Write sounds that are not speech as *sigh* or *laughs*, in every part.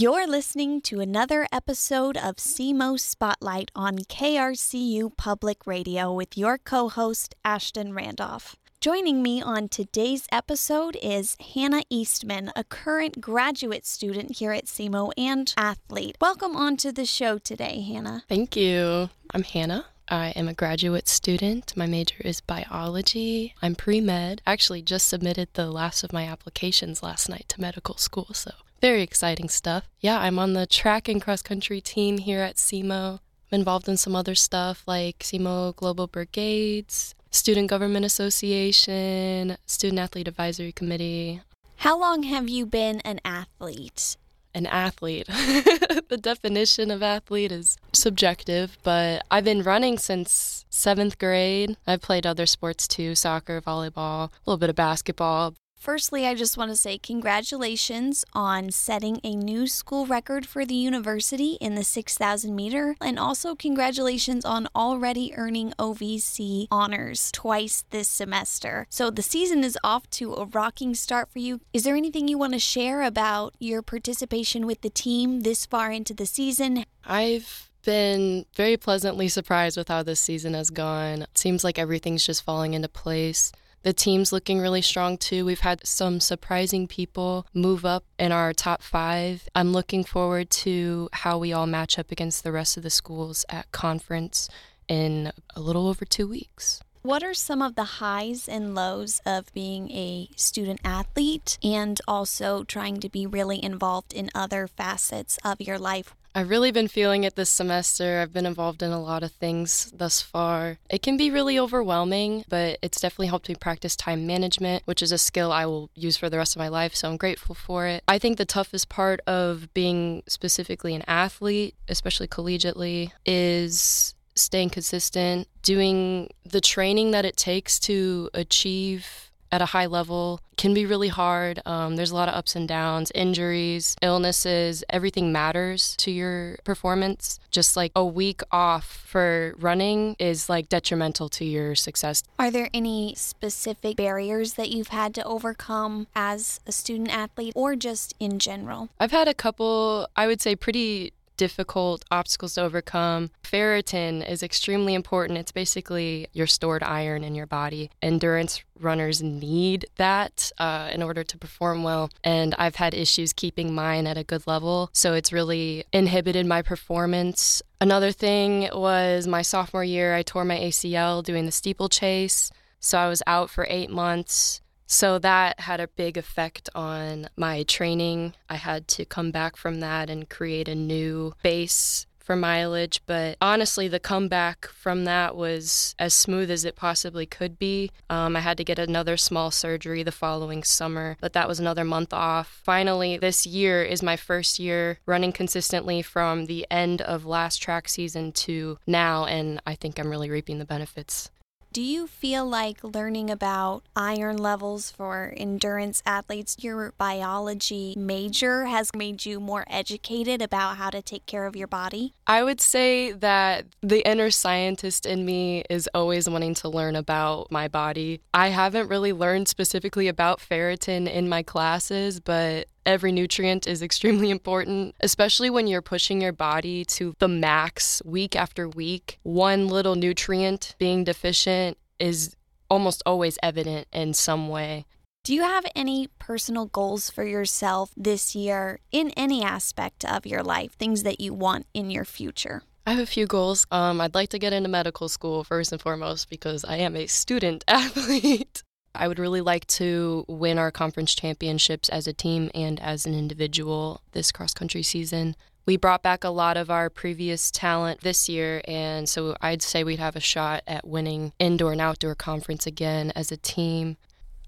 You're listening to another episode of SEMO Spotlight on KRCU Public Radio with your co host, Ashton Randolph. Joining me on today's episode is Hannah Eastman, a current graduate student here at SEMO and athlete. Welcome onto the show today, Hannah. Thank you. I'm Hannah. I am a graduate student. My major is biology. I'm pre med. Actually, just submitted the last of my applications last night to medical school, so very exciting stuff. Yeah, I'm on the track and cross country team here at SEMO. I'm involved in some other stuff like SEMO Global Brigades, Student Government Association, Student Athlete Advisory Committee. How long have you been an athlete? an athlete. *laughs* the definition of athlete is subjective, but I've been running since seventh grade. I've played other sports too soccer, volleyball, a little bit of basketball, Firstly, I just want to say congratulations on setting a new school record for the university in the 6,000 meter, and also congratulations on already earning OVC honors twice this semester. So the season is off to a rocking start for you. Is there anything you want to share about your participation with the team this far into the season? I've been very pleasantly surprised with how this season has gone. It seems like everything's just falling into place. The team's looking really strong too. We've had some surprising people move up in our top five. I'm looking forward to how we all match up against the rest of the schools at conference in a little over two weeks. What are some of the highs and lows of being a student athlete and also trying to be really involved in other facets of your life? I've really been feeling it this semester. I've been involved in a lot of things thus far. It can be really overwhelming, but it's definitely helped me practice time management, which is a skill I will use for the rest of my life. So I'm grateful for it. I think the toughest part of being specifically an athlete, especially collegiately, is staying consistent, doing the training that it takes to achieve at a high level can be really hard. Um, there's a lot of ups and downs, injuries, illnesses, everything matters to your performance. Just like a week off for running is like detrimental to your success. Are there any specific barriers that you've had to overcome as a student athlete or just in general? I've had a couple, I would say, pretty difficult obstacles to overcome. Ferritin is extremely important. It's basically your stored iron in your body. Endurance runners need that uh, in order to perform well. And I've had issues keeping mine at a good level. So it's really inhibited my performance. Another thing was my sophomore year, I tore my ACL doing the steeplechase. So I was out for eight months. So that had a big effect on my training. I had to come back from that and create a new base for mileage. But honestly, the comeback from that was as smooth as it possibly could be. Um, I had to get another small surgery the following summer, but that was another month off. Finally, this year is my first year running consistently from the end of last track season to now, and I think I'm really reaping the benefits. Do you feel like learning about iron levels for endurance athletes, your biology major, has made you more educated about how to take care of your body? I would say that the inner scientist in me is always wanting to learn about my body. I haven't really learned specifically about ferritin in my classes, but every nutrient is extremely *laughs* important, especially when you're pushing your body to the max week after week. One little nutrient being deficient is almost always evident in some way. Do you have any personal goals for yourself this year in any aspect of your life, things that you want in your future? I have a few goals. Um, I'd like to get into medical school first and foremost because I am a student *laughs* athlete. I would really like to win our conference championships as a team and as an individual this cross country season. We brought back a lot of our previous talent this year, and so I'd say we'd have a shot at winning indoor and outdoor conference again as a team.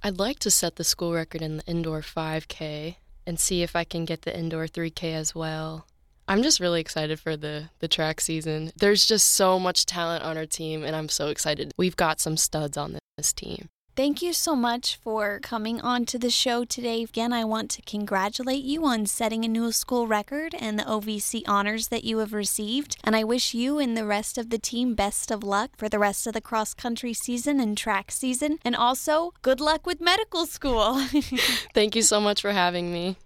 I'd like to set the school record in the indoor 5K and see if I can get the indoor 3K as well. I'm just really excited for the the track season. There's just so much talent on our team and I'm so excited. We've got some studs on this team. Thank you so much for coming on to the show today. Again, I want to congratulate you on setting a new school record and the OVC honors that you have received. And I wish you and the rest of the team best of luck for the rest of the cross country season and track season. And also, good luck with medical school. *laughs* Thank you so much for having me.